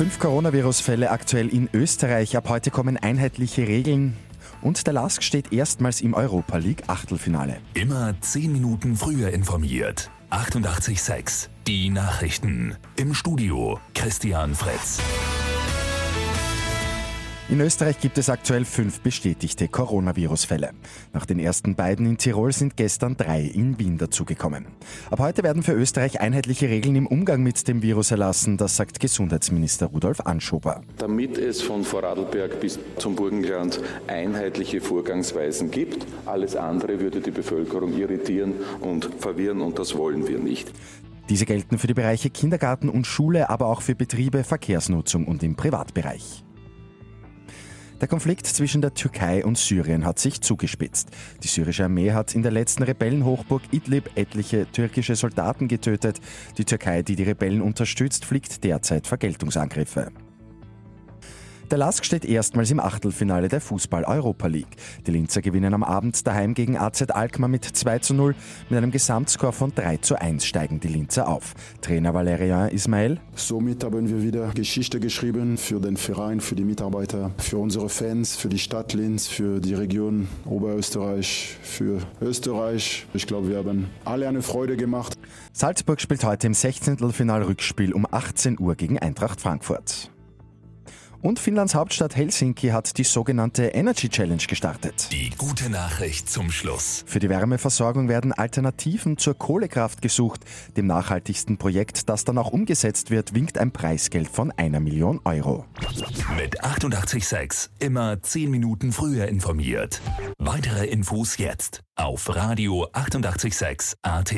Fünf Coronavirus-Fälle aktuell in Österreich. Ab heute kommen einheitliche Regeln. Und der LASK steht erstmals im Europa League Achtelfinale. Immer zehn Minuten früher informiert. 88.6 Die Nachrichten. Im Studio Christian Fritz. In Österreich gibt es aktuell fünf bestätigte Coronavirus-Fälle. Nach den ersten beiden in Tirol sind gestern drei in Wien dazugekommen. Ab heute werden für Österreich einheitliche Regeln im Umgang mit dem Virus erlassen, das sagt Gesundheitsminister Rudolf Anschober. Damit es von Vorarlberg bis zum Burgenland einheitliche Vorgangsweisen gibt, alles andere würde die Bevölkerung irritieren und verwirren und das wollen wir nicht. Diese gelten für die Bereiche Kindergarten und Schule, aber auch für Betriebe, Verkehrsnutzung und im Privatbereich. Der Konflikt zwischen der Türkei und Syrien hat sich zugespitzt. Die syrische Armee hat in der letzten Rebellenhochburg Idlib etliche türkische Soldaten getötet. Die Türkei, die die Rebellen unterstützt, fliegt derzeit Vergeltungsangriffe. Der LASK steht erstmals im Achtelfinale der Fußball-Europa League. Die Linzer gewinnen am Abend daheim gegen AZ Alkmaar mit 2 zu 0. Mit einem Gesamtscore von 3 zu 1 steigen die Linzer auf. Trainer Valerian Ismail. Somit haben wir wieder Geschichte geschrieben für den Verein, für die Mitarbeiter, für unsere Fans, für die Stadt Linz, für die Region Oberösterreich, für Österreich. Ich glaube, wir haben alle eine Freude gemacht. Salzburg spielt heute im 16. Finalrückspiel um 18 Uhr gegen Eintracht Frankfurt. Und Finnlands Hauptstadt Helsinki hat die sogenannte Energy Challenge gestartet. Die gute Nachricht zum Schluss. Für die Wärmeversorgung werden Alternativen zur Kohlekraft gesucht. Dem nachhaltigsten Projekt, das dann auch umgesetzt wird, winkt ein Preisgeld von einer Million Euro. Mit 886 immer 10 Minuten früher informiert. Weitere Infos jetzt auf Radio 886 AT.